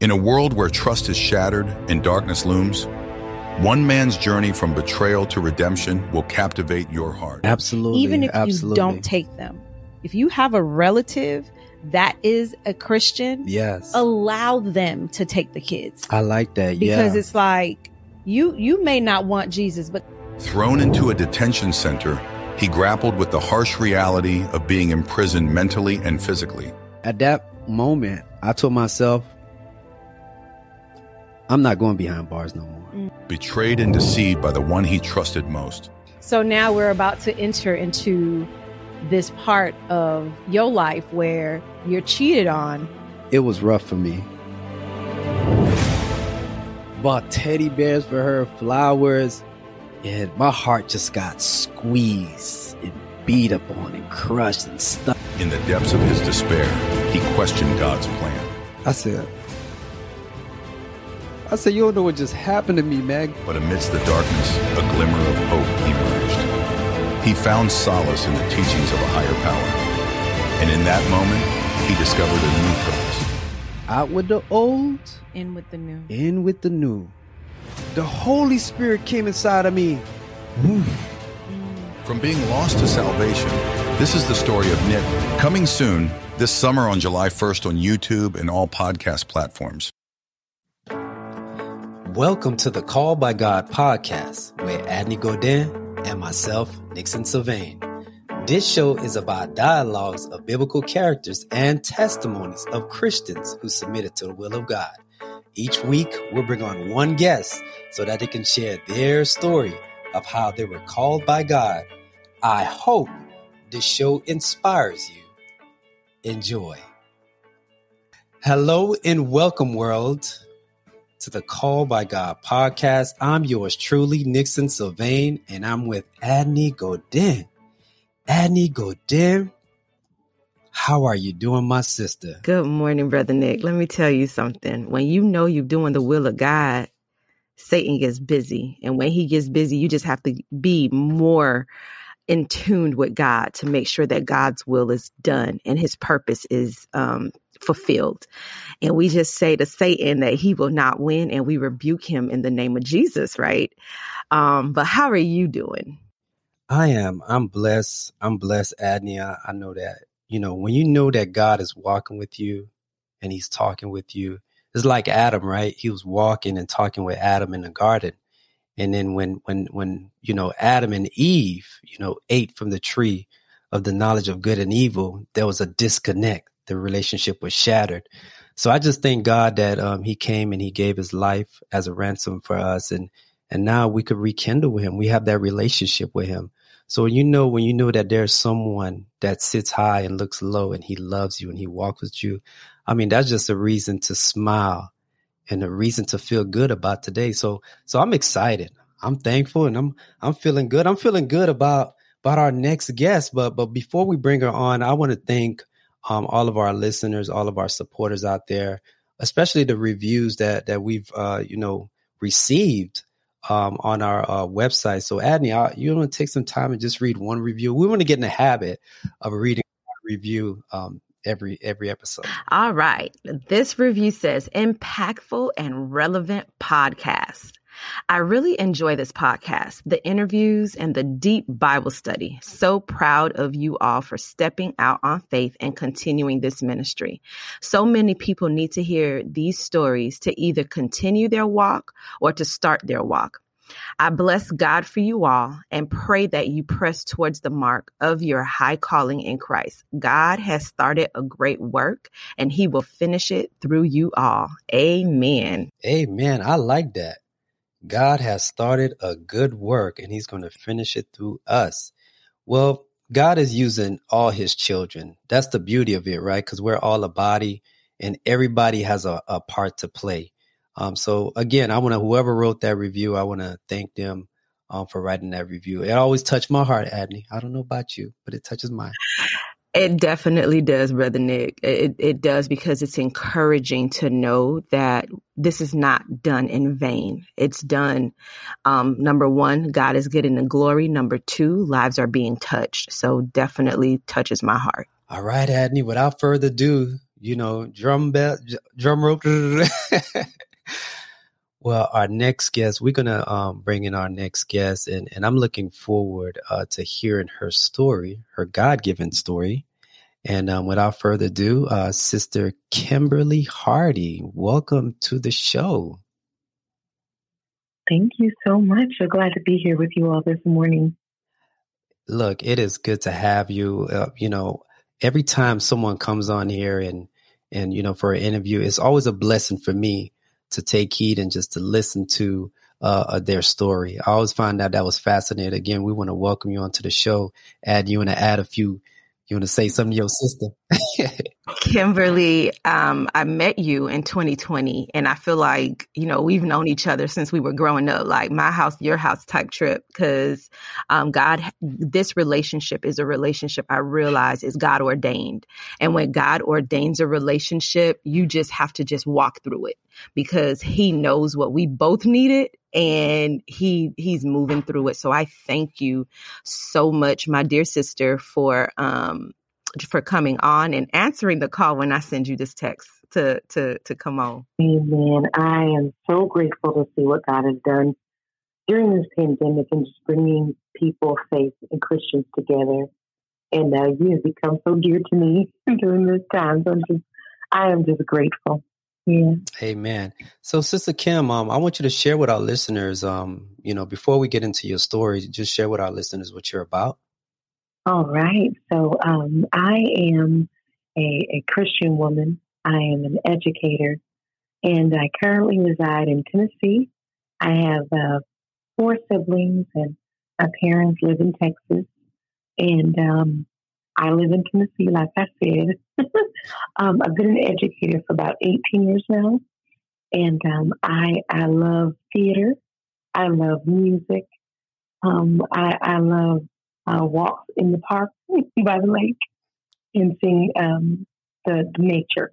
In a world where trust is shattered and darkness looms, one man's journey from betrayal to redemption will captivate your heart. Absolutely. Even if absolutely. you don't take them. If you have a relative that is a Christian, Yes. allow them to take the kids. I like that. Because yeah. it's like you you may not want Jesus, but Thrown into a detention center, he grappled with the harsh reality of being imprisoned mentally and physically. At that moment, I told myself, I'm not going behind bars no more. Mm. Betrayed and deceived by the one he trusted most. So now we're about to enter into this part of your life where you're cheated on. It was rough for me. Bought teddy bears for her, flowers, and my heart just got squeezed and beat up on and crushed and stuck. In the depths of his despair, he questioned God's plan. I said, I said, you don't know what just happened to me, Meg. But amidst the darkness, a glimmer of hope emerged. He found solace in the teachings of a higher power. And in that moment, he discovered a new purpose. Out with the old, In with the new. in with the new. The Holy Spirit came inside of me. From being lost to salvation, this is the story of Nick. Coming soon, this summer on July 1st on YouTube and all podcast platforms. Welcome to the Call by God podcast with Adney Godin and myself, Nixon Sylvain. This show is about dialogues of biblical characters and testimonies of Christians who submitted to the will of God. Each week, we'll bring on one guest so that they can share their story of how they were called by God. I hope this show inspires you. Enjoy. Hello and welcome, world to the Call by God podcast. I'm yours truly, Nixon Sylvain, and I'm with Adney Godin. Adney Godin, how are you doing, my sister? Good morning, Brother Nick. Let me tell you something. When you know you're doing the will of God, Satan gets busy. And when he gets busy, you just have to be more in tune with God to make sure that God's will is done and his purpose is um, fulfilled. And we just say to Satan that he will not win and we rebuke him in the name of Jesus, right? Um, but how are you doing? I am. I'm blessed. I'm blessed, Adney. I, I know that. You know, when you know that God is walking with you and he's talking with you, it's like Adam, right? He was walking and talking with Adam in the garden. And then when when when you know Adam and Eve, you know, ate from the tree of the knowledge of good and evil, there was a disconnect. The relationship was shattered. So I just thank God that um, He came and He gave His life as a ransom for us, and and now we could rekindle with Him. We have that relationship with Him. So you know when you know that there's someone that sits high and looks low, and He loves you and He walks with you. I mean, that's just a reason to smile and a reason to feel good about today. So so I'm excited. I'm thankful and I'm I'm feeling good. I'm feeling good about about our next guest. But but before we bring her on, I want to thank um, all of our listeners, all of our supporters out there, especially the reviews that that we've uh, you know received um, on our uh, website. So Adney, I, you want to take some time and just read one review. We want to get in the habit of reading review um, every every episode. All right. This review says impactful and relevant podcast. I really enjoy this podcast, the interviews and the deep Bible study. So proud of you all for stepping out on faith and continuing this ministry. So many people need to hear these stories to either continue their walk or to start their walk. I bless God for you all and pray that you press towards the mark of your high calling in Christ. God has started a great work and he will finish it through you all. Amen. Amen. I like that. God has started a good work and he's going to finish it through us. Well, God is using all his children. That's the beauty of it, right? Because we're all a body and everybody has a, a part to play. Um, so again, I want to, whoever wrote that review, I want to thank them um, for writing that review. It always touched my heart, Adney. I don't know about you, but it touches mine. It definitely does, Brother Nick. It, it does because it's encouraging to know that this is not done in vain. It's done. Um, number one, God is getting the glory. Number two, lives are being touched. So definitely touches my heart. All right, Adney, without further ado, you know, drum bell, drum rope. well, our next guest, we're gonna um, bring in our next guest, and and I'm looking forward uh, to hearing her story, her God given story. And um, without further ado, uh, Sister Kimberly Hardy, welcome to the show. Thank you so much. So glad to be here with you all this morning. Look, it is good to have you. Uh, you know, every time someone comes on here and and you know for an interview, it's always a blessing for me to take heed and just to listen to uh, uh their story. I always find that that was fascinating. Again, we want to welcome you onto the show. Add you and add a few you want to say something to your sister? Kimberly, um, I met you in 2020, and I feel like you know we've known each other since we were growing up, like my house, your house type trip. Because um, God, this relationship is a relationship I realize is God ordained, and when God ordains a relationship, you just have to just walk through it because He knows what we both needed and he he's moving through it so i thank you so much my dear sister for um for coming on and answering the call when i send you this text to to to come on amen i am so grateful to see what god has done during this pandemic and just bringing people faith and christians together and uh, you have become so dear to me during this time so i'm just i am just grateful yeah. Amen. So, Sister Kim, um, I want you to share with our listeners, um, you know, before we get into your story, just share with our listeners what you're about. All right. So, um, I am a, a Christian woman. I am an educator, and I currently reside in Tennessee. I have uh, four siblings, and my parents live in Texas. And um, I live in Tennessee, like I said. um, I've been an educator for about 18 years now. And um, I, I love theater. I love music. Um, I, I love uh, walks in the park by the lake and seeing um, the, the nature.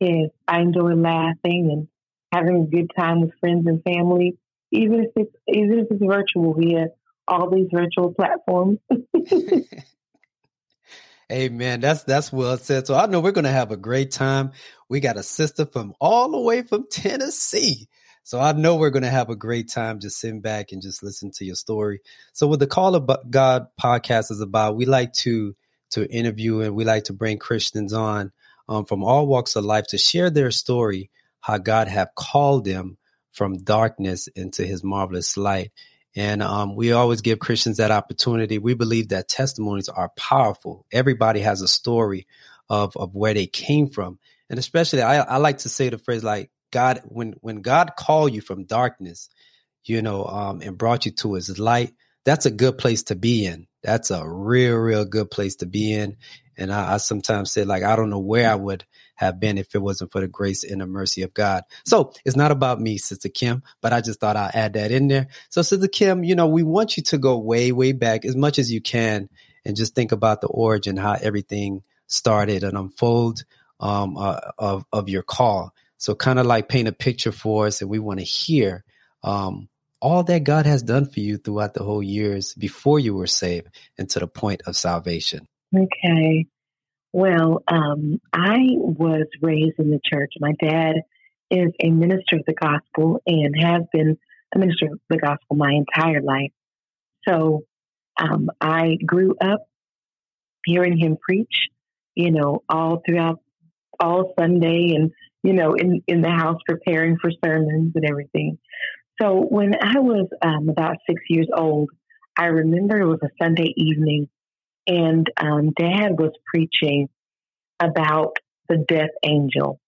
Yes, I enjoy laughing and having a good time with friends and family, even if it's even if it's virtual via all these virtual platforms. Amen. That's that's well said. So I know we're going to have a great time. We got a sister from all the way from Tennessee. So I know we're going to have a great time just sitting back and just listen to your story. So what the Call of God podcast is about, we like to to interview and we like to bring Christians on um, from all walks of life to share their story, how God have called them from darkness into His marvelous light. And um, we always give Christians that opportunity. We believe that testimonies are powerful. Everybody has a story of, of where they came from. And especially, I, I like to say the phrase like, God, when, when God called you from darkness, you know, um, and brought you to his light, that's a good place to be in. That's a real, real good place to be in. And I, I sometimes say, like, I don't know where I would have been if it wasn't for the grace and the mercy of God. So it's not about me, Sister Kim, but I just thought I'd add that in there. So, Sister Kim, you know, we want you to go way, way back as much as you can and just think about the origin, how everything started and unfold um, uh, of, of your call. So, kind of like paint a picture for us, and we want to hear um, all that God has done for you throughout the whole years before you were saved and to the point of salvation. Okay. Well, um, I was raised in the church. My dad is a minister of the gospel and has been a minister of the gospel my entire life. So um, I grew up hearing him preach, you know, all throughout all Sunday and, you know, in, in the house preparing for sermons and everything. So when I was um, about six years old, I remember it was a Sunday evening and um, Dad was preaching about the death angel.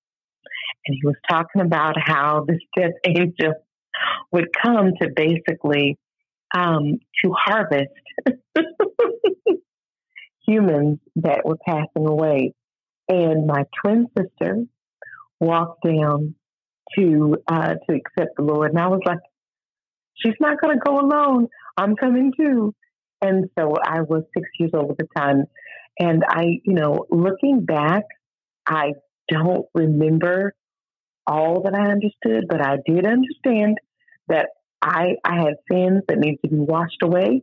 And he was talking about how this death angel would come to basically um, to harvest humans that were passing away. And my twin sister walked down to uh, to accept the Lord, and I was like, "She's not going to go alone. I'm coming too." And so I was six years old at the time. And I, you know, looking back, I don't remember all that I understood, but I did understand that I, I had sins that needed to be washed away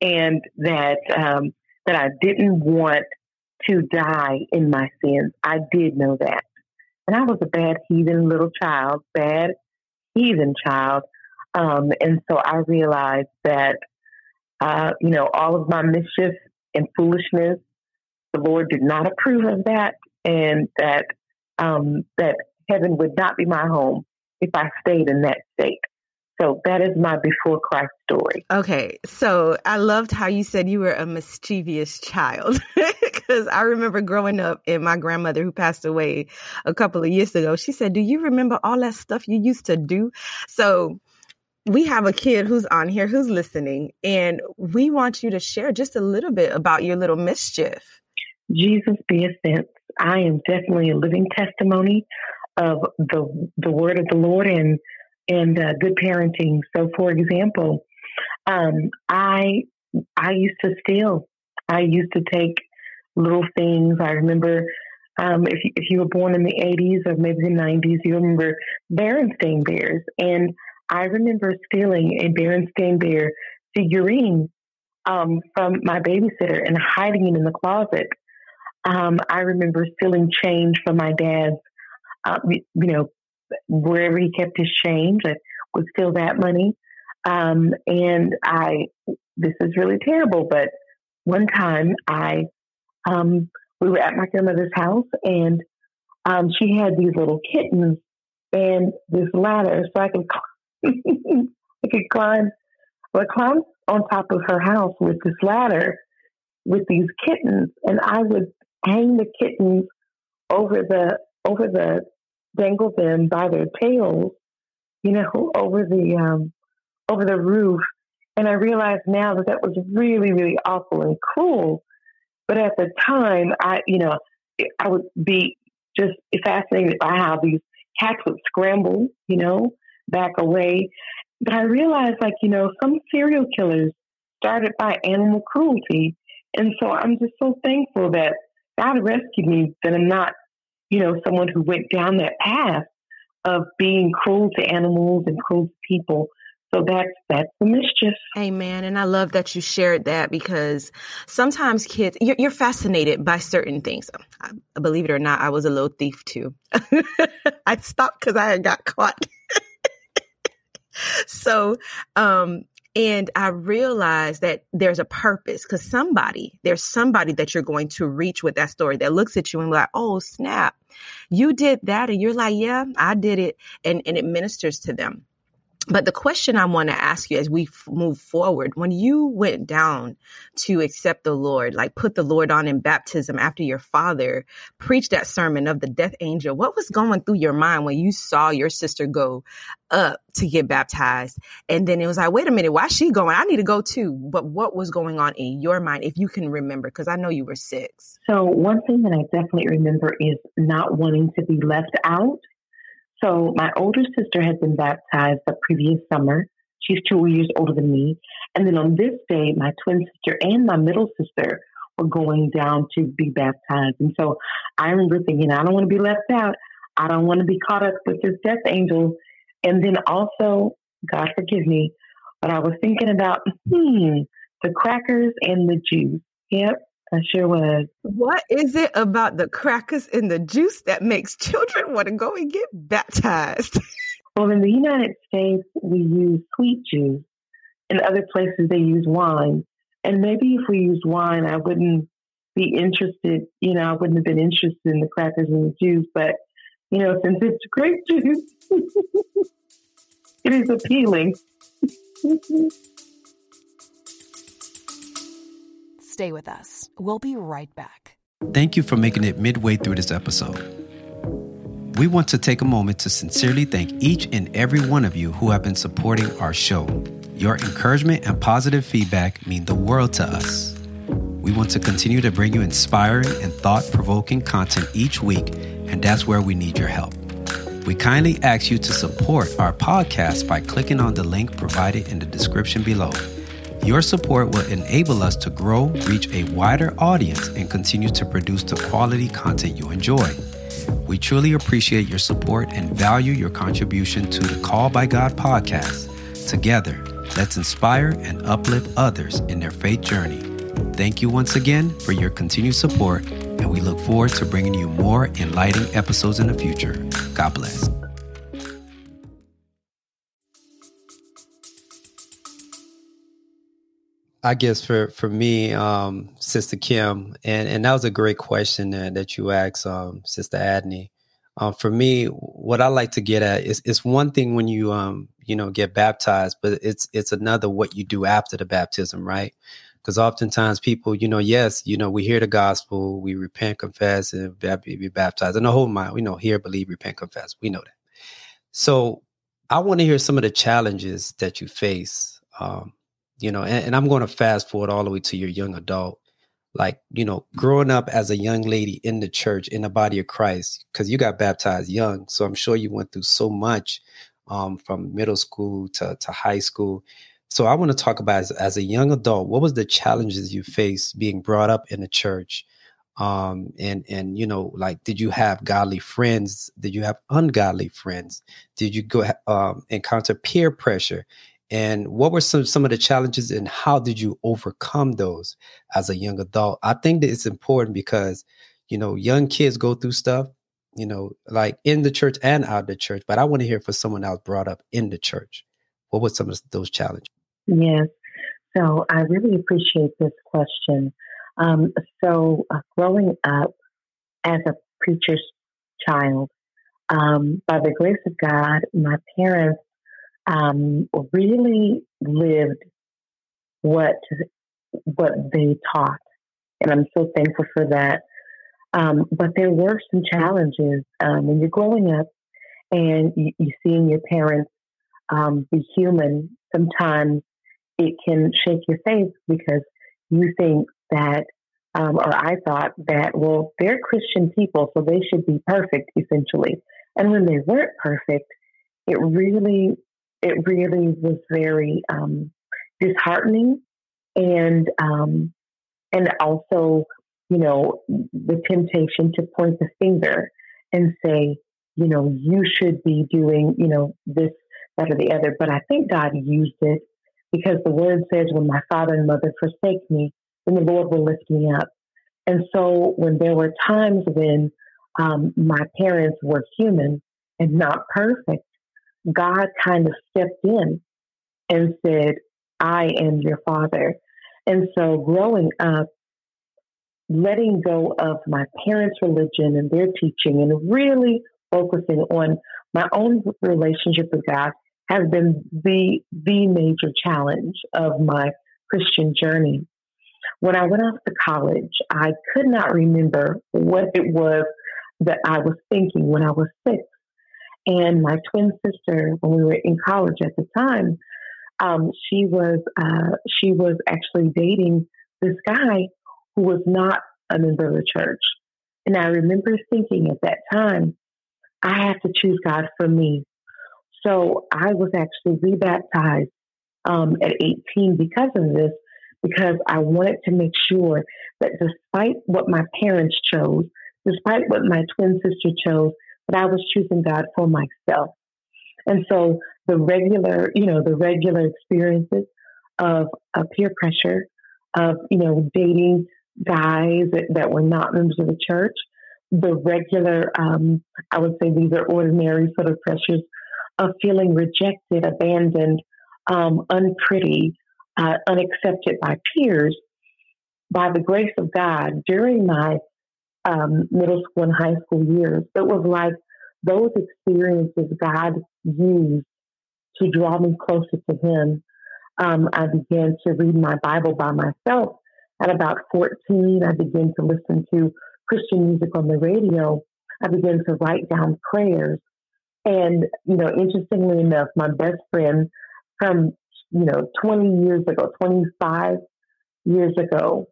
and that, um, that I didn't want to die in my sins. I did know that. And I was a bad heathen little child, bad heathen child. Um, and so I realized that, uh, you know, all of my mischief and foolishness, the Lord did not approve of that, and that um, that heaven would not be my home if I stayed in that state. So that is my before Christ story. Okay. So I loved how you said you were a mischievous child because I remember growing up and my grandmother who passed away a couple of years ago, she said, do you remember all that stuff you used to do? So we have a kid who's on here who's listening and we want you to share just a little bit about your little mischief. Jesus be a sense. I am definitely a living testimony of the the word of the Lord and and uh, good parenting. So, for example, um, I I used to steal. I used to take little things. I remember um, if you, if you were born in the '80s or maybe the '90s, you remember Berenstain Bears, and I remember stealing a Berenstain Bear figurine um, from my babysitter and hiding it in the closet. Um, I remember stealing change from my dad's, uh, you know, wherever he kept his change. I would steal that money. Um, and I, this is really terrible, but one time I, um, we were at my grandmother's house and um, she had these little kittens and this ladder so I could, climb, I could climb, well, climb on top of her house with this ladder with these kittens and I would hang the kittens over the, over the dangle them by their tails, you know, over the um, over the roof. And I realize now that that was really, really awful and cruel. But at the time, I, you know, I would be just fascinated by how these cats would scramble, you know, back away. But I realized, like, you know, some serial killers started by animal cruelty. And so I'm just so thankful that God rescued me, that I'm not you know, someone who went down that path of being cruel to animals and cruel to people. So that's that's the mischief. Amen. And I love that you shared that because sometimes kids, you're, you're fascinated by certain things. I, believe it or not, I was a little thief too. I stopped because I had got caught. so, um, and I realized that there's a purpose because somebody, there's somebody that you're going to reach with that story that looks at you and like, oh, snap, you did that. And you're like, yeah, I did it. And, and it ministers to them. But the question I want to ask you as we f- move forward, when you went down to accept the Lord, like put the Lord on in baptism after your father preached that sermon of the death angel, what was going through your mind when you saw your sister go up to get baptized? And then it was like, wait a minute, why is she going? I need to go too. But what was going on in your mind, if you can remember? Because I know you were six. So, one thing that I definitely remember is not wanting to be left out so my older sister had been baptized the previous summer. She's two years older than me. And then on this day, my twin sister and my middle sister were going down to be baptized. And so I remember thinking, I don't want to be left out. I don't want to be caught up with this death angel. And then also, God forgive me, but I was thinking about, hmm, the crackers and the juice. Yep, I sure was. What is it about the crackers and the juice that makes children want to go and get baptized? well, in the United States, we use sweet juice. In other places, they use wine. And maybe if we used wine, I wouldn't be interested, you know, I wouldn't have been interested in the crackers and the juice. But, you know, since it's grape juice, it is appealing. Stay with us. We'll be right back. Thank you for making it midway through this episode. We want to take a moment to sincerely thank each and every one of you who have been supporting our show. Your encouragement and positive feedback mean the world to us. We want to continue to bring you inspiring and thought provoking content each week, and that's where we need your help. We kindly ask you to support our podcast by clicking on the link provided in the description below. Your support will enable us to grow, reach a wider audience, and continue to produce the quality content you enjoy. We truly appreciate your support and value your contribution to the Call by God podcast. Together, let's inspire and uplift others in their faith journey. Thank you once again for your continued support, and we look forward to bringing you more enlightening episodes in the future. God bless. I guess for for me, um, Sister Kim, and and that was a great question that, that you asked, um, Sister Adney. Um, for me, what I like to get at is it's one thing when you um you know get baptized, but it's it's another what you do after the baptism, right? Because oftentimes people, you know, yes, you know, we hear the gospel, we repent, confess, and be baptized, and the whole mind, we know, hear, believe, repent, confess. We know that. So I want to hear some of the challenges that you face. Um, you know, and, and I'm going to fast forward all the way to your young adult. Like you know growing up as a young lady in the church in the body of christ because you got baptized young so i'm sure you went through so much um, from middle school to, to high school. So i want to talk about as, as, a young adult what was the challenges you faced being brought up in the church? Um, and and you know like did you have godly friends? Did you have ungodly friends? Did you go um, encounter peer pressure and what were some, some of the challenges and how did you overcome those as a young adult? I think that it's important because you know young kids go through stuff you know like in the church and out of the church but i want to hear from someone else brought up in the church. What were some of those challenges? Yes. So i really appreciate this question. Um, so uh, growing up as a preacher's child um, by the grace of god my parents um, really lived what what they taught, and I'm so thankful for that. Um, but there were some challenges um, when you're growing up and you, you seeing your parents um, be human. Sometimes it can shake your faith because you think that, um, or I thought that, well, they're Christian people, so they should be perfect, essentially. And when they weren't perfect, it really it really was very um, disheartening and um, and also you know the temptation to point the finger and say you know you should be doing you know this that or the other. But i think god used it because the word says when my father and mother forsake me then the lord will lift me up. And so when there were times when um, my parents were human and not perfect God kind of stepped in and said, I am your father. And so growing up, letting go of my parents' religion and their teaching and really focusing on my own relationship with God has been the the major challenge of my Christian journey. When I went off to college, I could not remember what it was that I was thinking when I was six. And my twin sister, when we were in college at the time, um, she was uh, she was actually dating this guy who was not a member of the church. And I remember thinking at that time, I have to choose God for me. So I was actually rebaptized um, at 18 because of this, because I wanted to make sure that despite what my parents chose, despite what my twin sister chose, but I was choosing God for myself. And so the regular, you know, the regular experiences of, peer pressure, of, you know, dating guys that, that were not members of the church, the regular, um, I would say these are ordinary sort of pressures of feeling rejected, abandoned, um, unpretty, uh, unaccepted by peers. By the grace of God, during my um, middle school and high school years, it was like those experiences God used to draw me closer to Him. Um, I began to read my Bible by myself. At about 14, I began to listen to Christian music on the radio. I began to write down prayers. And, you know, interestingly enough, my best friend from, you know, 20 years ago, 25 years ago,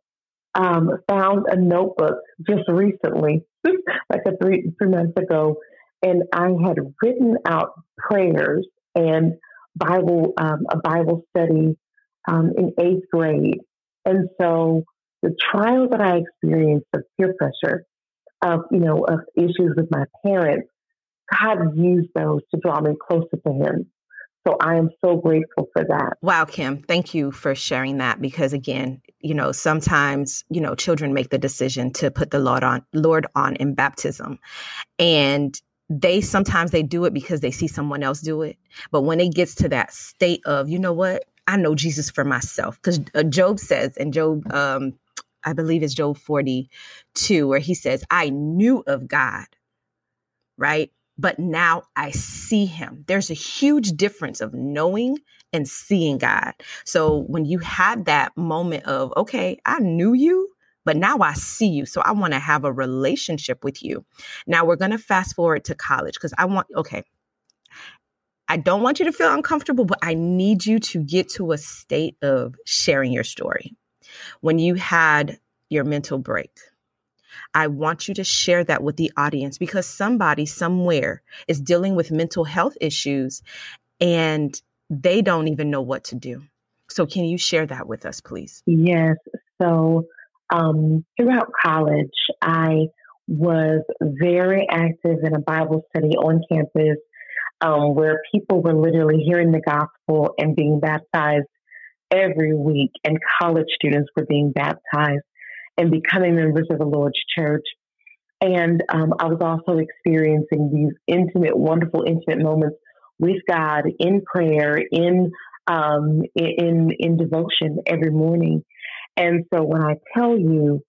um, found a notebook just recently, like a three, three months ago, and I had written out prayers and Bible, um, a Bible study um, in eighth grade. And so the trial that I experienced of peer pressure, of, you know, of issues with my parents, God used those to draw me closer to Him. So I am so grateful for that. Wow, Kim, thank you for sharing that because again, You know, sometimes, you know, children make the decision to put the Lord on Lord on in baptism. And they sometimes they do it because they see someone else do it. But when it gets to that state of, you know what, I know Jesus for myself. Because uh, Job says, and Job, um, I believe it's Job 42, where he says, I knew of God, right? But now I see him. There's a huge difference of knowing and seeing God. So when you had that moment of, okay, I knew you, but now I see you. So I want to have a relationship with you. Now we're going to fast forward to college because I want, okay, I don't want you to feel uncomfortable, but I need you to get to a state of sharing your story. When you had your mental break, I want you to share that with the audience because somebody somewhere is dealing with mental health issues and they don't even know what to do. So, can you share that with us, please? Yes. So, um, throughout college, I was very active in a Bible study on campus um, where people were literally hearing the gospel and being baptized every week, and college students were being baptized and becoming members of the Lord's church. And um, I was also experiencing these intimate, wonderful, intimate moments with God in prayer, in um, in in devotion every morning. And so when I tell you,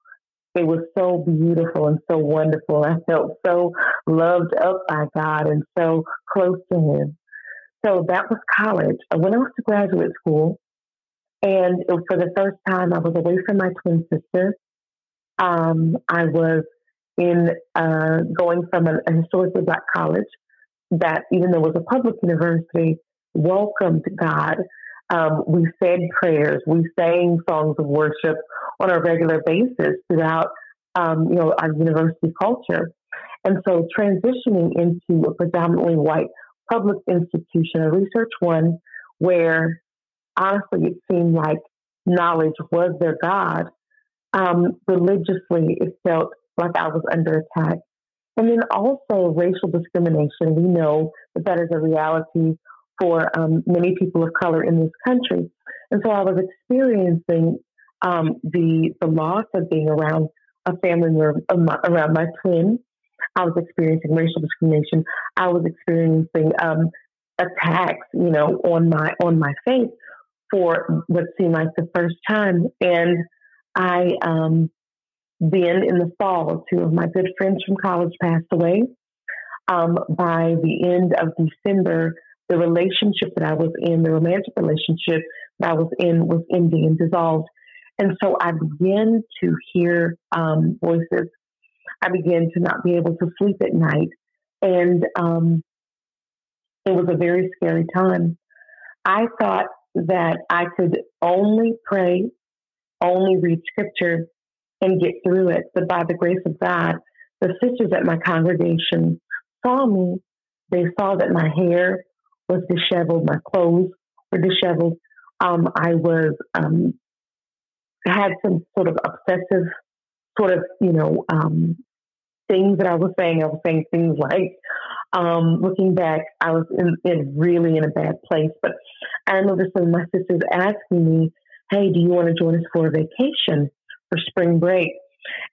it was so beautiful and so wonderful. I felt so loved up by God and so close to Him. So that was college. I went off to graduate school, and for the first time, I was away from my twin sister. Um, I was in uh, going from a, a historically black college that, even though it was a public university, welcomed God um, we said prayers, we sang songs of worship on a regular basis throughout, um, you know, our university culture. And so transitioning into a predominantly white public institution, a research one where honestly it seemed like knowledge was their God, um, religiously it felt like I was under attack. And then also racial discrimination. We know that that is a reality for um, many people of color in this country. And so I was experiencing um, the the loss of being around a family member around my twin. I was experiencing racial discrimination. I was experiencing um, attacks, you know, on my on my faith for what seemed like the first time. And I um, then in the fall, two of my good friends from college passed away. Um, by the end of December, the relationship that I was in, the romantic relationship that I was in, was ending and dissolved. And so I began to hear um, voices. I began to not be able to sleep at night. And um, it was a very scary time. I thought that I could only pray, only read scripture, and get through it. But by the grace of God, the sisters at my congregation saw me. They saw that my hair was disheveled. My clothes were disheveled. Um, I was um, had some sort of obsessive sort of you know um, things that I was saying. I was saying things like, um, looking back, I was in, in, really in a bad place. But I remember some of my sisters asking me, "Hey, do you want to join us for a vacation for spring break?"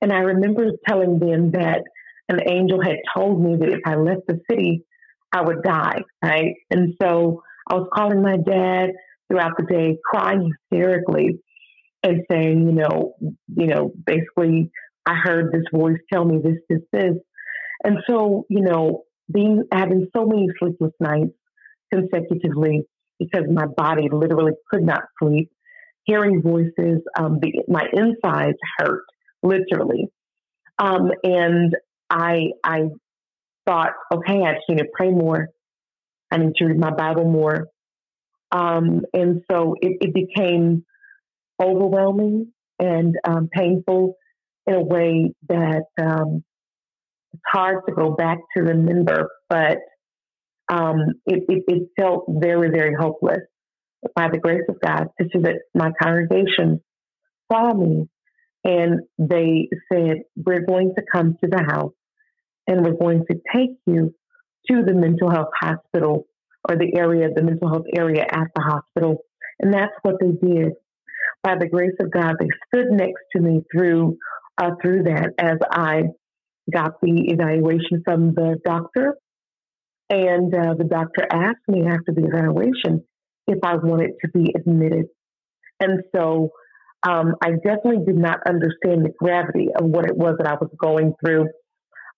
And I remember telling them that an angel had told me that if I left the city, I would die, right? And so I was calling my dad throughout the day, crying hysterically and saying, you know, you know, basically I heard this voice tell me this, this, this. And so, you know, being having so many sleepless nights consecutively because my body literally could not sleep, hearing voices, um, the, my insides hurt literally. Um, and I I thought, okay, I just need to pray more. I need to read my Bible more. Um, and so it, it, became overwhelming and um, painful in a way that um, it's hard to go back to remember, but um, it, it, it, felt very, very hopeless. By the grace of God, is that my congregation saw me and they said, We're going to come to the house and we're going to take you to the mental health hospital or the area, the mental health area at the hospital. And that's what they did. by the grace of God, they stood next to me through uh, through that as I got the evaluation from the doctor. And uh, the doctor asked me after the evaluation if I wanted to be admitted. And so um, I definitely did not understand the gravity of what it was that I was going through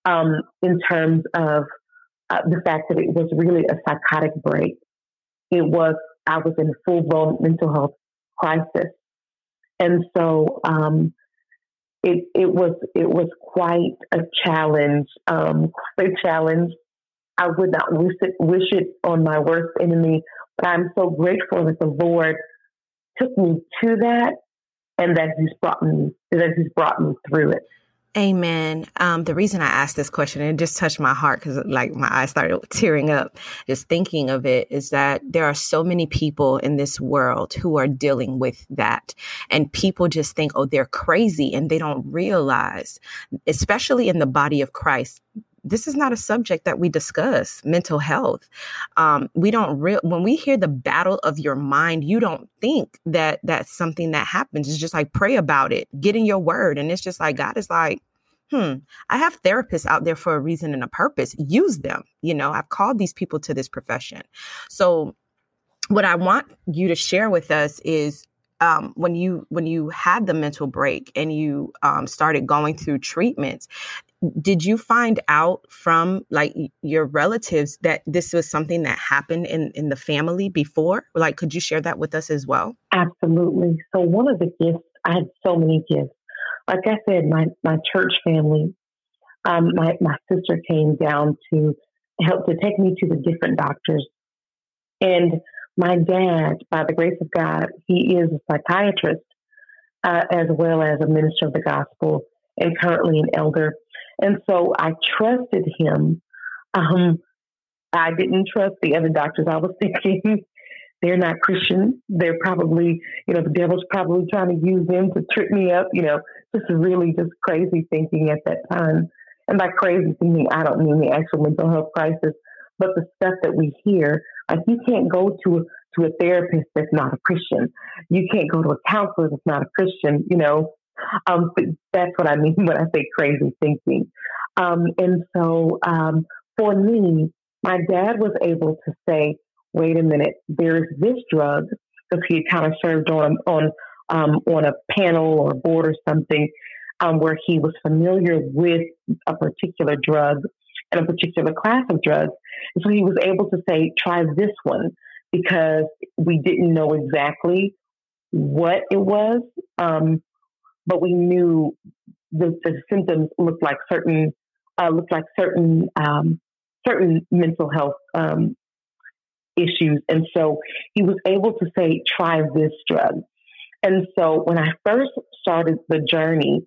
um, in terms of uh, the fact that it was really a psychotic break. It was, I was in full blown mental health crisis. And so um, it, it was it was quite a challenge, um, quite a challenge. I would not wish it, wish it on my worst enemy, but I'm so grateful that the Lord took me to that and that He's brought me that He's brought me through it. Amen. Um, the reason I asked this question, and it just touched my heart because like my eyes started tearing up just thinking of it, is that there are so many people in this world who are dealing with that. And people just think, oh, they're crazy and they don't realize, especially in the body of Christ, this is not a subject that we discuss mental health. Um, we don't real when we hear the battle of your mind you don't think that that's something that happens. It's just like pray about it. Get in your word. And it's just like god is like hmm i have therapists out there for a reason and a purpose. Use them. You know i've called these people to this profession. So what i want you to share with us is um, when you when you had the mental break and you um, started going through treatments did you find out from like your relatives that this was something that happened in in the family before? Like could you share that with us as well? Absolutely. So one of the gifts i had so many gifts. Like i said my my church family um, my my sister came down to help to take me to the different doctors. And my dad by the grace of god he is a psychiatrist uh, as well as a minister of the gospel and currently an elder and so I trusted him. Um, I didn't trust the other doctors. I was thinking they're not Christian. They're probably, you know, the devil's probably trying to use them to trip me up, you know, just really just crazy thinking at that time. And by crazy thinking, I don't mean the actual mental health crisis, but the stuff that we hear. Like you can't go to to a therapist that's not a Christian. You can't go to a counselor that's not a Christian. You know, um, that's what I mean when I say crazy thinking. Um, and so um, for me, my dad was able to say, wait a minute, there's this drug, because he kind of served on, on, um, on a panel or board or something um, where he was familiar with a particular drug and a particular class of drugs. And so he was able to say, try this one because we didn't know exactly what it was. Um, but we knew the, the symptoms looked like certain uh, looked like certain um, certain mental health um, issues, and so he was able to say, "Try this drug." And so when I first started the journey,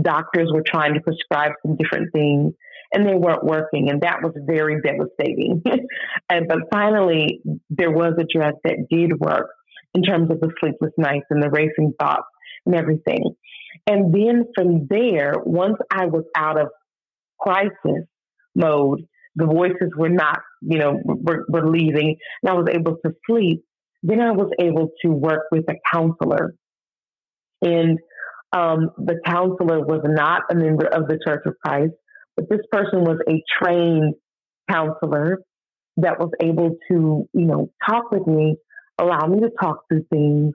doctors were trying to prescribe some different things, and they weren't working, and that was very devastating. and but finally, there was a drug that did work in terms of the sleepless nights and the racing thoughts and everything. And then from there, once I was out of crisis mode, the voices were not, you know, were, were leaving, and I was able to sleep. Then I was able to work with a counselor. And um, the counselor was not a member of the Church of Christ, but this person was a trained counselor that was able to, you know, talk with me, allow me to talk through things,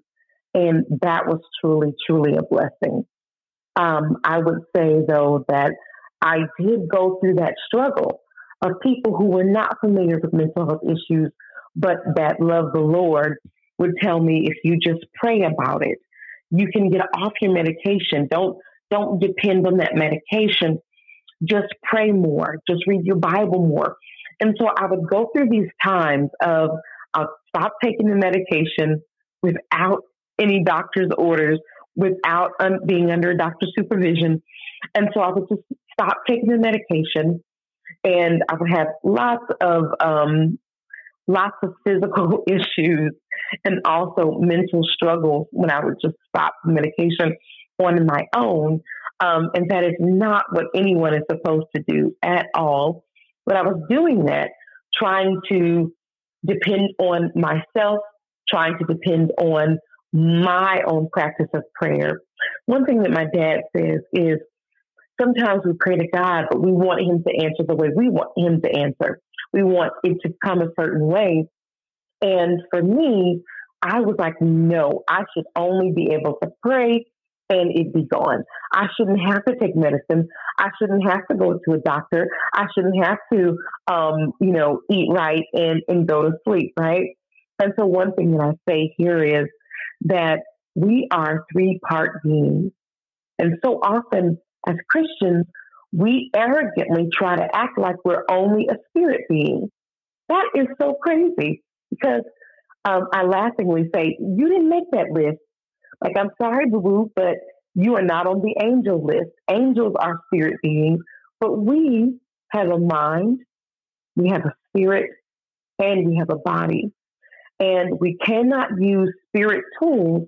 and that was truly, truly a blessing. Um, I would say, though, that I did go through that struggle of people who were not familiar with mental health issues, but that love the Lord would tell me if you just pray about it, you can get off your medication. Don't don't depend on that medication. Just pray more. Just read your Bible more. And so I would go through these times of I'll stop taking the medication without any doctor's orders without um, being under a doctor's supervision. And so I would just stop taking the medication and I would have lots of um, lots of physical issues and also mental struggles when I would just stop the medication on my own. Um, and that is not what anyone is supposed to do at all. But I was doing that, trying to depend on myself, trying to depend on my own practice of prayer. One thing that my dad says is sometimes we pray to God, but we want Him to answer the way we want Him to answer. We want it to come a certain way. And for me, I was like, no, I should only be able to pray and it be gone. I shouldn't have to take medicine. I shouldn't have to go to a doctor. I shouldn't have to, um, you know, eat right and, and go to sleep, right? And so one thing that I say here is that we are three part beings. And so often as Christians, we arrogantly try to act like we're only a spirit being. That is so crazy because um, I laughingly say, You didn't make that list. Like, I'm sorry, boo boo, but you are not on the angel list. Angels are spirit beings, but we have a mind, we have a spirit, and we have a body. And we cannot use spirit tools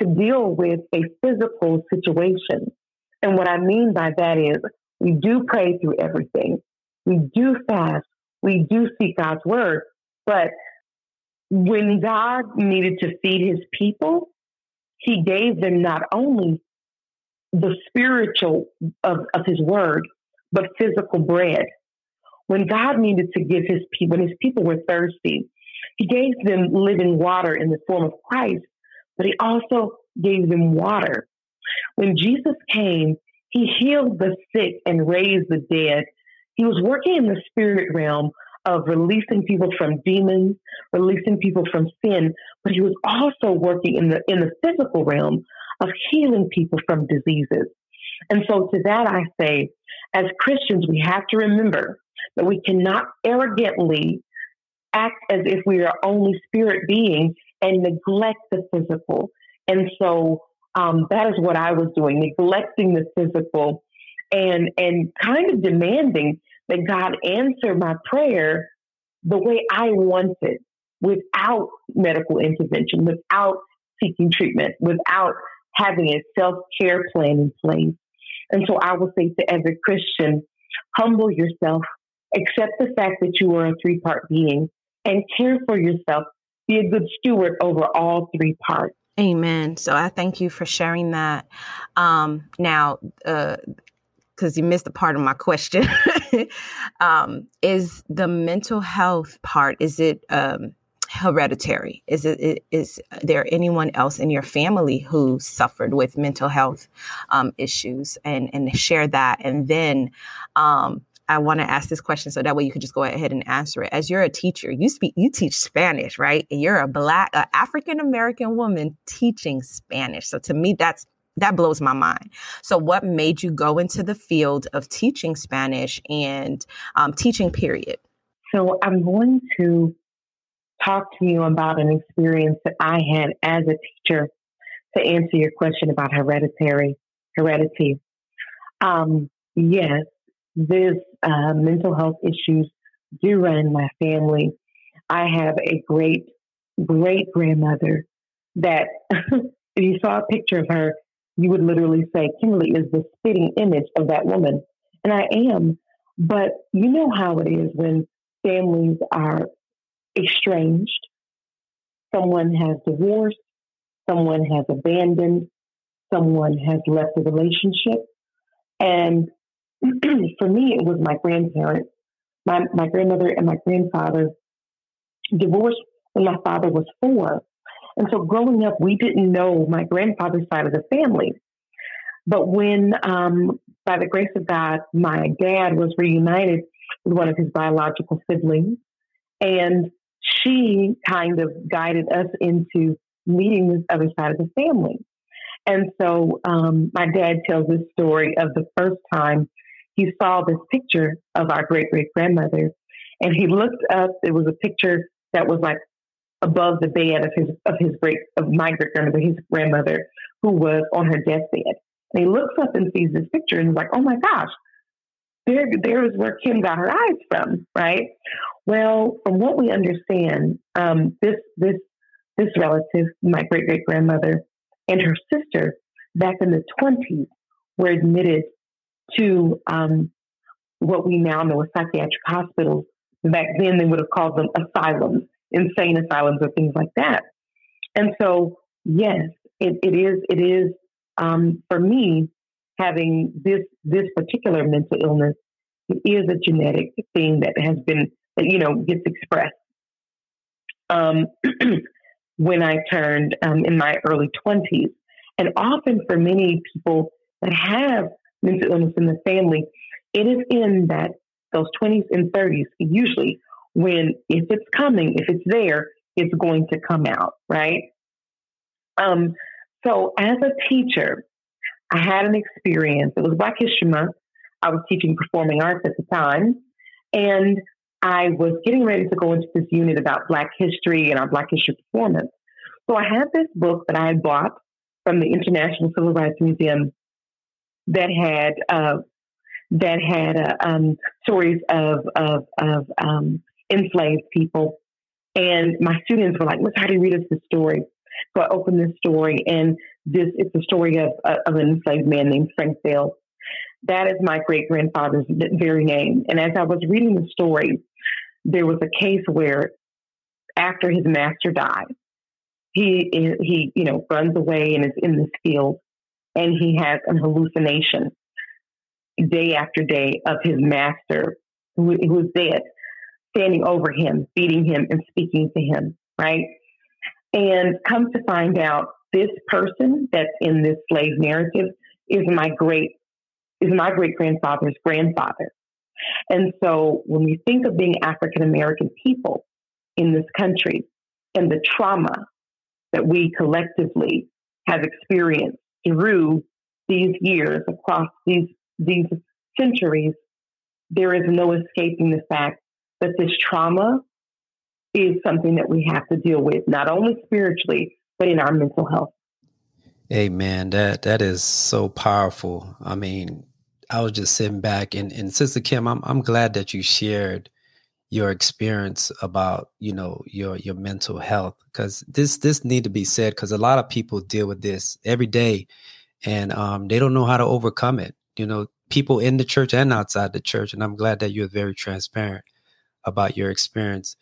to deal with a physical situation. And what I mean by that is we do pray through everything. We do fast. We do seek God's word. But when God needed to feed his people, he gave them not only the spiritual of, of his word, but physical bread. When God needed to give his people, when his people were thirsty, he gave them living water in the form of Christ, but he also gave them water. When Jesus came, he healed the sick and raised the dead. He was working in the spirit realm of releasing people from demons, releasing people from sin, but he was also working in the in the physical realm of healing people from diseases. And so to that I say, as Christians, we have to remember that we cannot arrogantly act as if we are only spirit beings and neglect the physical. And so um, that is what I was doing, neglecting the physical and and kind of demanding that God answer my prayer the way I wanted without medical intervention, without seeking treatment, without having a self care plan in place. And so I will say to every Christian, humble yourself, accept the fact that you are a three part being, and care for yourself. Be a good steward over all three parts. Amen. So I thank you for sharing that. Um, now, uh, because you missed a part of my question, um, is the mental health part? Is it um, hereditary? Is it is there anyone else in your family who suffered with mental health um, issues? And and share that, and then um, I want to ask this question so that way you can just go ahead and answer it. As you're a teacher, you speak, you teach Spanish, right? And you're a black, uh, African American woman teaching Spanish. So to me, that's that blows my mind. So, what made you go into the field of teaching Spanish and um, teaching? Period. So, I'm going to talk to you about an experience that I had as a teacher to answer your question about hereditary heredity. Um, yes, this uh, mental health issues do run in my family. I have a great, great grandmother that if you saw a picture of her, you would literally say, Kimberly is the spitting image of that woman. And I am. But you know how it is when families are estranged, someone has divorced, someone has abandoned, someone has left the relationship. And for me, it was my grandparents. My, my grandmother and my grandfather divorced when my father was four. And so growing up, we didn't know my grandfather's side of the family. But when, um, by the grace of God, my dad was reunited with one of his biological siblings, and she kind of guided us into meeting this other side of the family. And so um, my dad tells this story of the first time he saw this picture of our great great grandmother, and he looked up. It was a picture that was like above the bed of his of his great of my great grandmother, his grandmother, who was on her deathbed. And he looks up and sees this picture and he's like, "Oh my gosh, there there is where Kim got her eyes from, right?" Well, from what we understand, um, this this this relative, my great great grandmother, and her sister, back in the twenties, were admitted to um, what we now know as psychiatric hospitals. Back then, they would have called them asylums, insane asylums, or things like that. And so yes, it, it is. It is um, for me having this this particular mental illness. It is a genetic thing that has been that you know gets expressed. Um, when I turned um, in my early twenties, and often for many people that have mental illness in the family, it is in that those twenties and thirties usually when if it's coming, if it's there, it's going to come out, right? Um, so as a teacher, I had an experience. It was Black History Month. I was teaching performing arts at the time, and I was getting ready to go into this unit about Black history and our Black history performance. So I had this book that I had bought from the International Civil Rights Museum that had uh, that had uh, um, stories of of, of um, enslaved people. And my students were like, "Let's how do you read us this story?" So I opened this story, and this it's a story of uh, of an enslaved man named Frank Bell. That is my great grandfather's very name. And as I was reading the story, there was a case where after his master died, he he you know runs away and is in this field, and he has an hallucination day after day of his master who, who is dead standing over him, feeding him, and speaking to him, right? And come to find out, this person that's in this slave narrative is my great is my great grandfather's grandfather. And so when we think of being African American people in this country and the trauma that we collectively have experienced through these years across these these centuries, there is no escaping the fact that this trauma is something that we have to deal with, not only spiritually, but in our mental health. Amen. That that is so powerful. I mean, I was just sitting back and, and Sister Kim, I'm I'm glad that you shared your experience about, you know, your your mental health. Cause this this need to be said because a lot of people deal with this every day and um, they don't know how to overcome it. You know, people in the church and outside the church. And I'm glad that you're very transparent about your experience.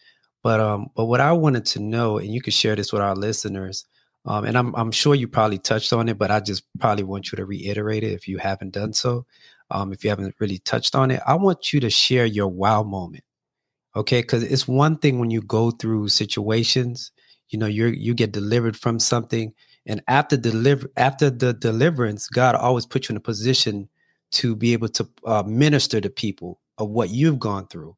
But um, but what I wanted to know, and you could share this with our listeners, um, and I'm I'm sure you probably touched on it, but I just probably want you to reiterate it if you haven't done so. Um, if you haven't really touched on it, I want you to share your wow moment. Okay, because it's one thing when you go through situations, you know, you you get delivered from something, and after deliver after the deliverance, God always puts you in a position to be able to uh, minister to people of what you've gone through.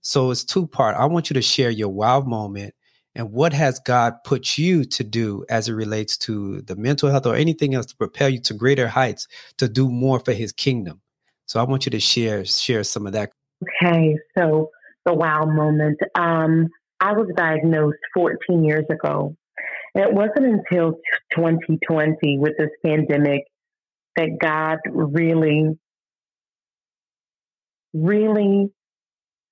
So it's two part. I want you to share your wow moment and what has God put you to do as it relates to the mental health or anything else to propel you to greater heights to do more for his kingdom. So I want you to share share some of that. Okay, so the wow moment. Um, I was diagnosed 14 years ago. And it wasn't until 2020 with this pandemic that God really, really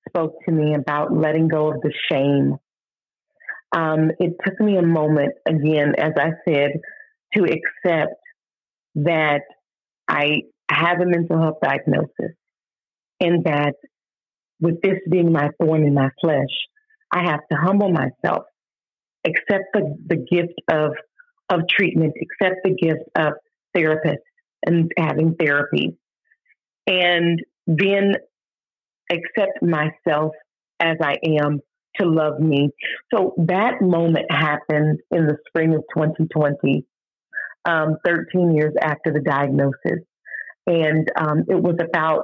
spoke to me about letting go of the shame. Um, it took me a moment, again, as I said, to accept that I have a mental health diagnosis and that with this being my thorn in my flesh, I have to humble myself, accept the, the gift of, of treatment, accept the gift of therapist and having therapy, and then accept myself as I am to love me. So that moment happened in the spring of 2020, um, 13 years after the diagnosis. And um, it was about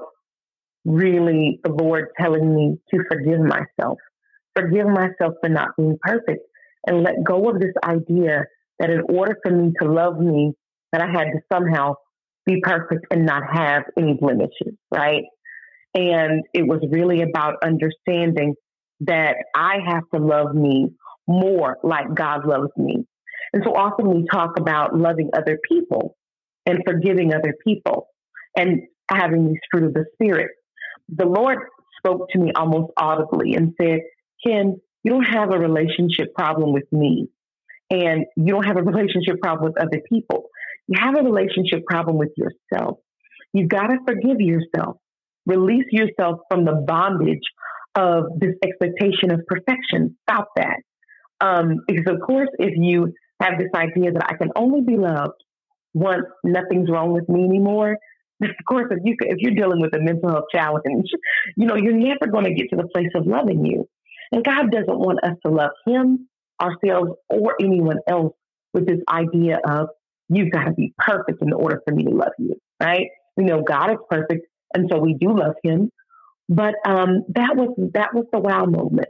really the Lord telling me to forgive myself, forgive myself for not being perfect, and let go of this idea that in order for me to love me, that I had to somehow be perfect and not have any blemishes, right? And it was really about understanding that I have to love me more like God loves me. And so often we talk about loving other people and forgiving other people and having these fruit of the Spirit. The Lord spoke to me almost audibly and said, Ken, you don't have a relationship problem with me, and you don't have a relationship problem with other people. You have a relationship problem with yourself. You've got to forgive yourself. Release yourself from the bondage of this expectation of perfection. Stop that. Um, because, of course, if you have this idea that I can only be loved once nothing's wrong with me anymore. Of course, if you if you're dealing with a mental health challenge, you know you're never going to get to the place of loving you. And God doesn't want us to love Him, ourselves, or anyone else with this idea of you've got to be perfect in order for me to love you, right? We know God is perfect, and so we do love Him. But um, that was that was the wow moment.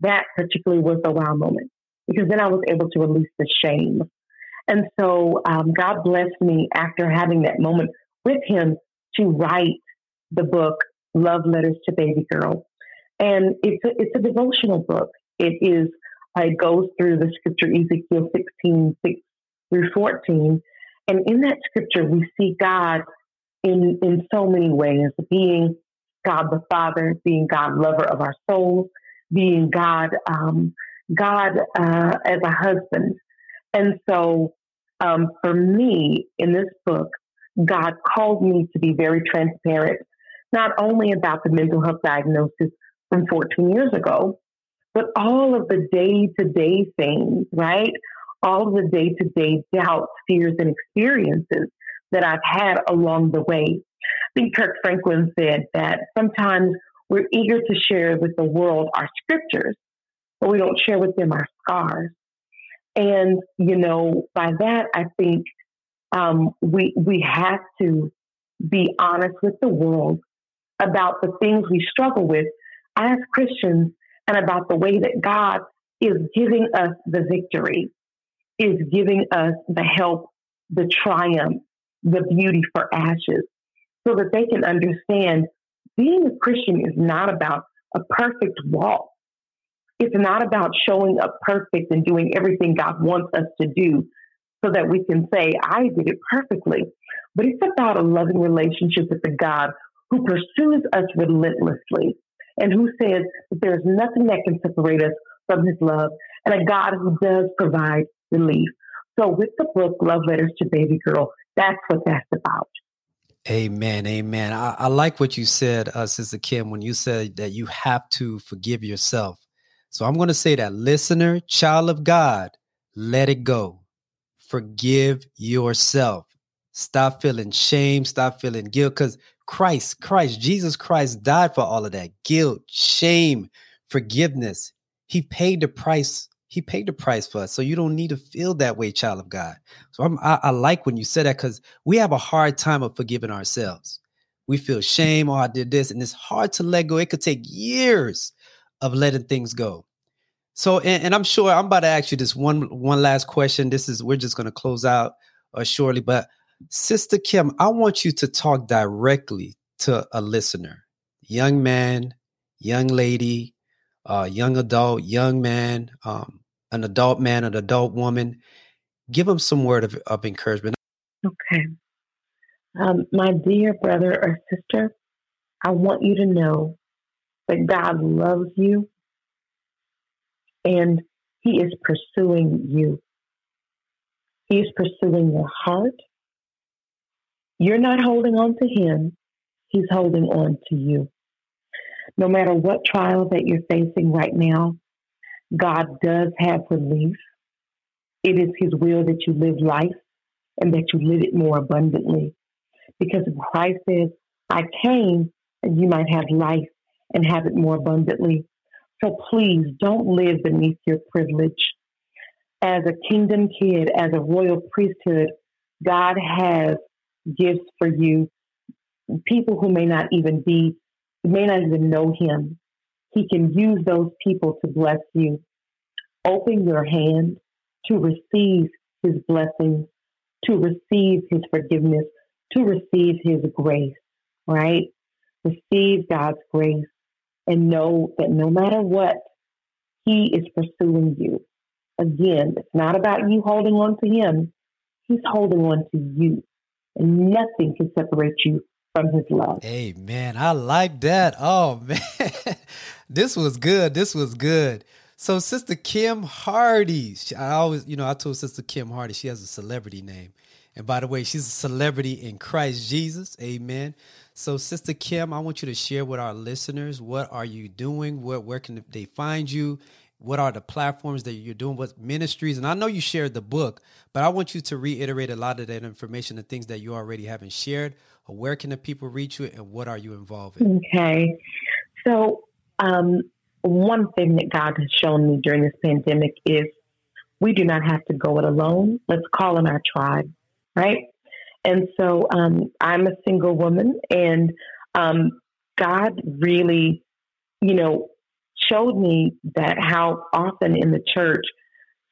That particularly was the wow moment because then I was able to release the shame. And so um, God blessed me after having that moment with Him to write the book Love Letters to Baby Girl. And it's a, it's a devotional book. It is it goes through the scripture Ezekiel 16, 6 through 14. And in that scripture, we see God in, in so many ways, being God the Father, being God lover of our souls, being God, um, God uh, as a husband. And so um, for me, in this book, God called me to be very transparent, not only about the mental health diagnosis from 14 years ago, but all of the day to day things, right? All of the day to day doubts, fears, and experiences that I've had along the way. I think Kirk Franklin said that sometimes we're eager to share with the world our scriptures, but we don't share with them our scars. And, you know, by that, I think um, we, we have to be honest with the world about the things we struggle with as Christians and about the way that God is giving us the victory, is giving us the help, the triumph, the beauty for ashes, so that they can understand being a Christian is not about a perfect walk. It's not about showing up perfect and doing everything God wants us to do so that we can say, I did it perfectly. But it's about a loving relationship with the God who pursues us relentlessly and who says that there's nothing that can separate us from his love and a God who does provide relief. So with the book, Love Letters to Baby Girl, that's what that's about. Amen. Amen. I, I like what you said, uh, Sister Kim, when you said that you have to forgive yourself. So I'm going to say that listener, child of God, let it go. Forgive yourself. Stop feeling shame. Stop feeling guilt because Christ, Christ, Jesus Christ died for all of that guilt, shame, forgiveness. He paid the price. He paid the price for us. So you don't need to feel that way, child of God. So I, I like when you said that because we have a hard time of forgiving ourselves. We feel shame, oh, I did this, and it's hard to let go. It could take years of letting things go. So, and, and I'm sure I'm about to ask you this one one last question. This is we're just going to close out uh, shortly, but Sister Kim, I want you to talk directly to a listener, young man, young lady, uh, young adult, young man, um, an adult man, an adult woman. Give them some word of, of encouragement. Okay. Um, my dear brother or sister, I want you to know that God loves you and He is pursuing you. He is pursuing your heart. You're not holding on to Him, He's holding on to you. No matter what trial that you're facing right now, God does have relief. It is His will that you live life and that you live it more abundantly. Because Christ says, I came and you might have life and have it more abundantly. So please don't live beneath your privilege. As a kingdom kid, as a royal priesthood, God has gifts for you. People who may not even be, may not even know Him. He can use those people to bless you. Open your hand to receive His blessings, to receive His forgiveness, to receive His grace, right? Receive God's grace and know that no matter what, He is pursuing you. Again, it's not about you holding on to Him, He's holding on to you. And nothing can separate you from His love. Amen. I like that. Oh, man. this was good. This was good. So, Sister Kim Hardy, I always, you know, I told Sister Kim Hardy she has a celebrity name. And by the way, she's a celebrity in Christ Jesus. Amen. So, Sister Kim, I want you to share with our listeners what are you doing? Where, where can they find you? what are the platforms that you're doing, what ministries, and I know you shared the book, but I want you to reiterate a lot of that information, the things that you already haven't shared. Where can the people reach you, and what are you involved in? Okay, so um, one thing that God has shown me during this pandemic is we do not have to go it alone. Let's call in our tribe, right? And so um, I'm a single woman, and um, God really, you know, showed me that how often in the church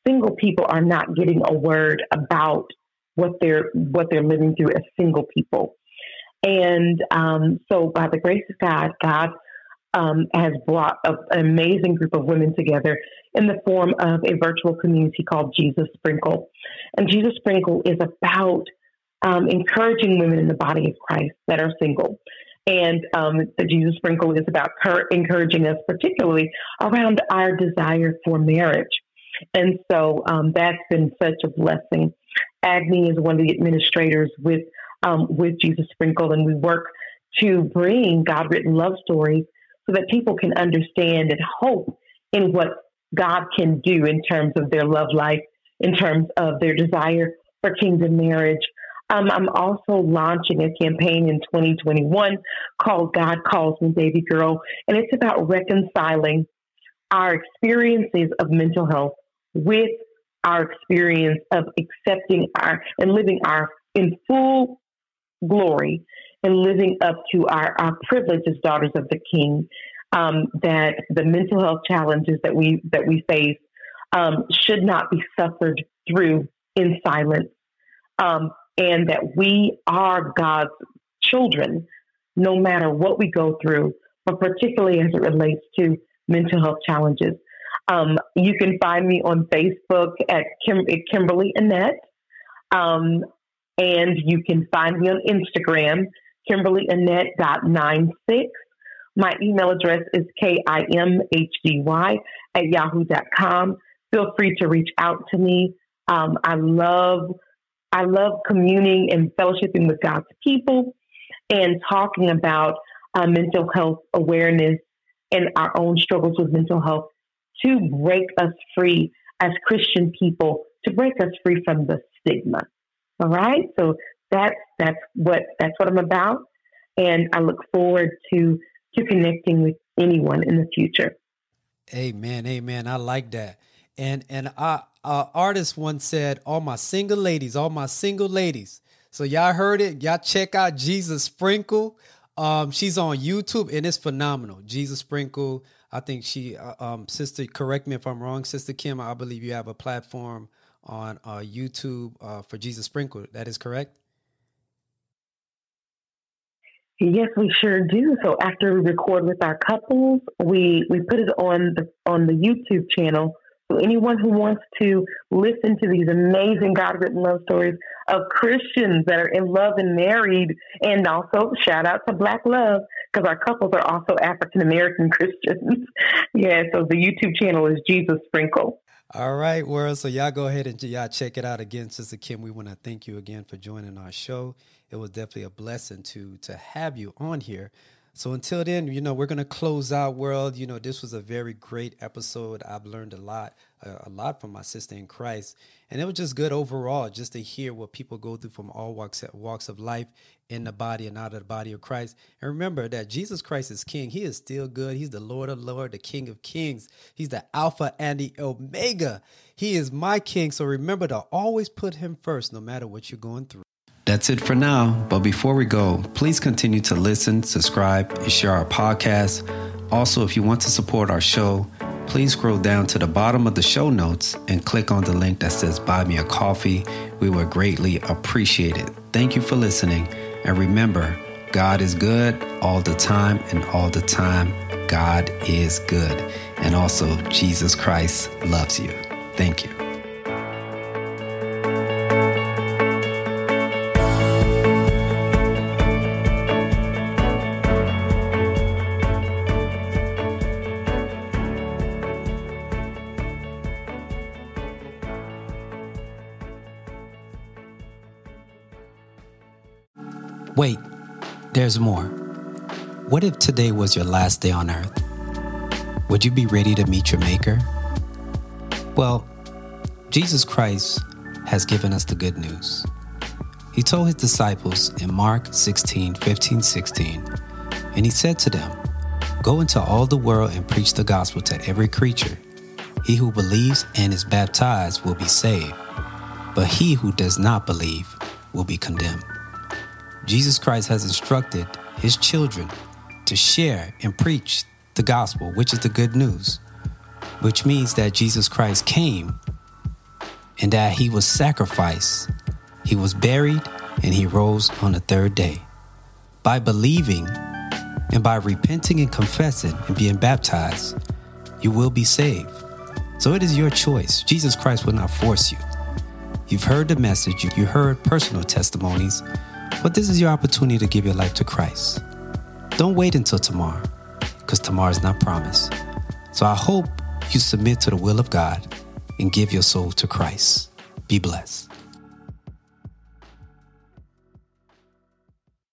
single people are not getting a word about what they're what they're living through as single people. And um, so, by the grace of God, God um, has brought a, an amazing group of women together in the form of a virtual community called Jesus Sprinkle. And Jesus Sprinkle is about um, encouraging women in the body of Christ that are single. And um, the Jesus Sprinkle is about cur- encouraging us, particularly around our desire for marriage. And so um, that's been such a blessing. Agni is one of the administrators with um, with Jesus Sprinkle, and we work to bring God written love stories so that people can understand and hope in what God can do in terms of their love life, in terms of their desire for kingdom marriage. Um, I'm also launching a campaign in 2021 called God Calls Me Baby Girl, and it's about reconciling our experiences of mental health with our experience of accepting our and living our in full glory and living up to our, our privilege as daughters of the King. Um, that the mental health challenges that we that we face um, should not be suffered through in silence, um, and that we are God's children, no matter what we go through, but particularly as it relates to mental health challenges. Um, you can find me on Facebook at, Kim- Kimberly Annette. Um, and you can find me on Instagram, KimberlyAnnette.96. My email address is kimhdy at yahoo.com. Feel free to reach out to me. Um, I love I love communing and fellowshipping with God's people and talking about uh, mental health awareness and our own struggles with mental health to break us free as Christian people, to break us free from the stigma. All right. So that's that's what that's what I'm about. And I look forward to to connecting with anyone in the future. Amen. Amen. I like that. And and I uh, artist once said, "All my single ladies, all my single ladies." So y'all heard it. Y'all check out Jesus Sprinkle. Um, she's on YouTube and it's phenomenal. Jesus Sprinkle. I think she, uh, um, sister, correct me if I'm wrong, sister Kim. I believe you have a platform on uh, YouTube uh, for Jesus Sprinkle. That is correct. Yes, we sure do. So after we record with our couples, we we put it on the on the YouTube channel. So anyone who wants to listen to these amazing God written love stories of Christians that are in love and married, and also shout out to Black Love because our couples are also African American Christians. yeah, so the YouTube channel is Jesus Sprinkle. All right, world. So y'all go ahead and y'all check it out again, Sister Kim. We want to thank you again for joining our show. It was definitely a blessing to to have you on here. So until then, you know, we're gonna close out, world. You know, this was a very great episode. I've learned a lot, uh, a lot from my sister in Christ, and it was just good overall, just to hear what people go through from all walks walks of life in the body and out of the body of Christ. And remember that Jesus Christ is King. He is still good. He's the Lord of Lord, the King of Kings. He's the Alpha and the Omega. He is my King. So remember to always put Him first, no matter what you're going through. That's it for now. But before we go, please continue to listen, subscribe, and share our podcast. Also, if you want to support our show, please scroll down to the bottom of the show notes and click on the link that says Buy Me a Coffee. We would greatly appreciate it. Thank you for listening. And remember, God is good all the time, and all the time, God is good. And also, Jesus Christ loves you. Thank you. There's more. What if today was your last day on earth? Would you be ready to meet your Maker? Well, Jesus Christ has given us the good news. He told his disciples in Mark 16, 15, 16, and he said to them, Go into all the world and preach the gospel to every creature. He who believes and is baptized will be saved, but he who does not believe will be condemned. Jesus Christ has instructed his children to share and preach the gospel, which is the good news, which means that Jesus Christ came and that he was sacrificed, he was buried, and he rose on the third day. By believing and by repenting and confessing and being baptized, you will be saved. So it is your choice. Jesus Christ will not force you. You've heard the message, you heard personal testimonies, but this is your opportunity to give your life to Christ. Don't wait until tomorrow, because tomorrow is not promised. So I hope you submit to the will of God and give your soul to Christ. Be blessed.